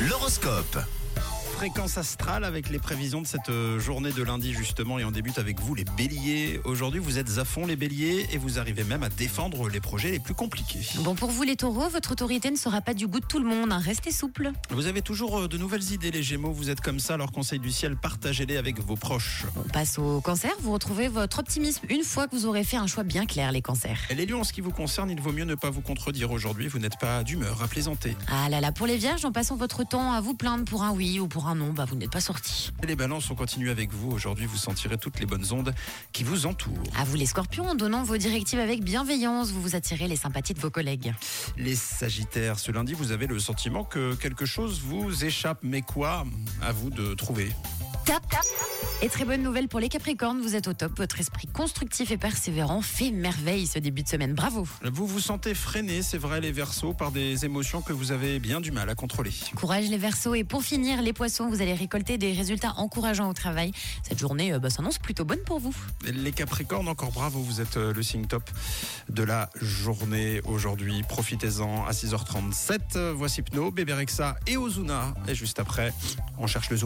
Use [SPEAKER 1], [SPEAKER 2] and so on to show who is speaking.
[SPEAKER 1] L'horoscope.
[SPEAKER 2] Fréquence astrale avec les prévisions de cette euh, journée de lundi justement et on débute avec vous les béliers. Aujourd'hui vous êtes à fond les béliers et vous arrivez même à défendre les projets les plus compliqués.
[SPEAKER 3] Bon, pour vous les taureaux, votre autorité ne sera pas du goût de tout le monde. hein. Restez souple.
[SPEAKER 2] Vous avez toujours euh, de nouvelles idées les gémeaux, vous êtes comme ça, alors conseil du ciel, partagez-les avec vos proches.
[SPEAKER 3] On passe au cancer. Vous retrouvez votre optimisme une fois que vous aurez fait un choix bien clair, les cancers.
[SPEAKER 2] Et les lions, en ce qui vous concerne, il vaut mieux ne pas vous contredire aujourd'hui, vous n'êtes pas d'humeur à plaisanter.
[SPEAKER 3] Ah là là, pour les vierges, en passant votre temps à vous plaindre pour un oui ou pour un non, bah vous n'êtes pas sorti.
[SPEAKER 2] Les balances, on continue avec vous, aujourd'hui vous sentirez toutes les bonnes ondes qui vous entourent.
[SPEAKER 3] À vous les scorpions, en donnant vos directives avec bienveillance, vous vous attirez les sympathies de vos collègues.
[SPEAKER 2] Les sagittaires, ce lundi vous avez le sentiment que quelque chose vous échappe, mais quoi À vous de trouver?
[SPEAKER 3] Tap, tap. Et très bonne nouvelle pour les capricornes, vous êtes au top. Votre esprit constructif et persévérant fait merveille ce début de semaine. Bravo.
[SPEAKER 2] Vous vous sentez freiné, c'est vrai, les versos, par des émotions que vous avez bien du mal à contrôler.
[SPEAKER 3] Courage les versos et pour finir les poissons, vous allez récolter des résultats encourageants au travail. Cette journée euh, bah, s'annonce plutôt bonne pour vous.
[SPEAKER 2] Les Capricornes, encore bravo, vous êtes euh, le signe top de la journée aujourd'hui. Profitez-en à 6h37. Voici Pno, Bébé Rexa et Ozuna. Et juste après, on cherche le zoom.